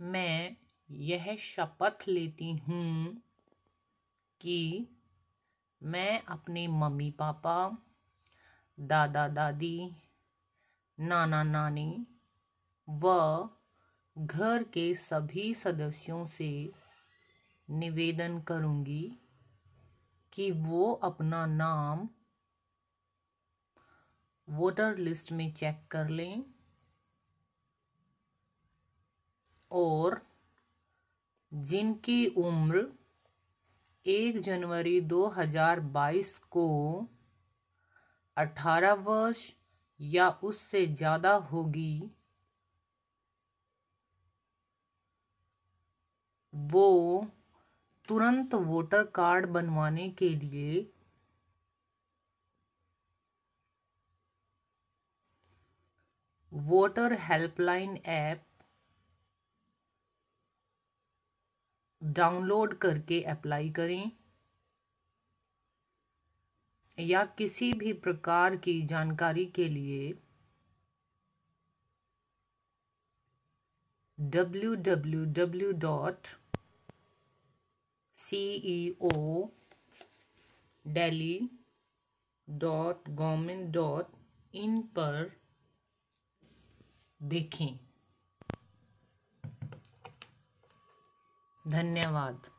मैं यह शपथ लेती हूँ कि मैं अपने मम्मी पापा, दादा दादी, नाना नानी व घर के सभी सदस्यों से निवेदन करूँगी कि वो अपना नाम वोटर लिस्ट में चेक कर लें। और जिनकी उम्र एक जनवरी 2022 को 18 वर्ष या उससे ज़्यादा होगी, वो तुरंत वोटर कार्ड बनवाने के लिए वोटर हेल्पलाइन ऐप डाउनलोड करके अप्लाई करें या किसी भी प्रकार की जानकारी के लिए O daily dot government dot in पर देखें। धन्यवाद।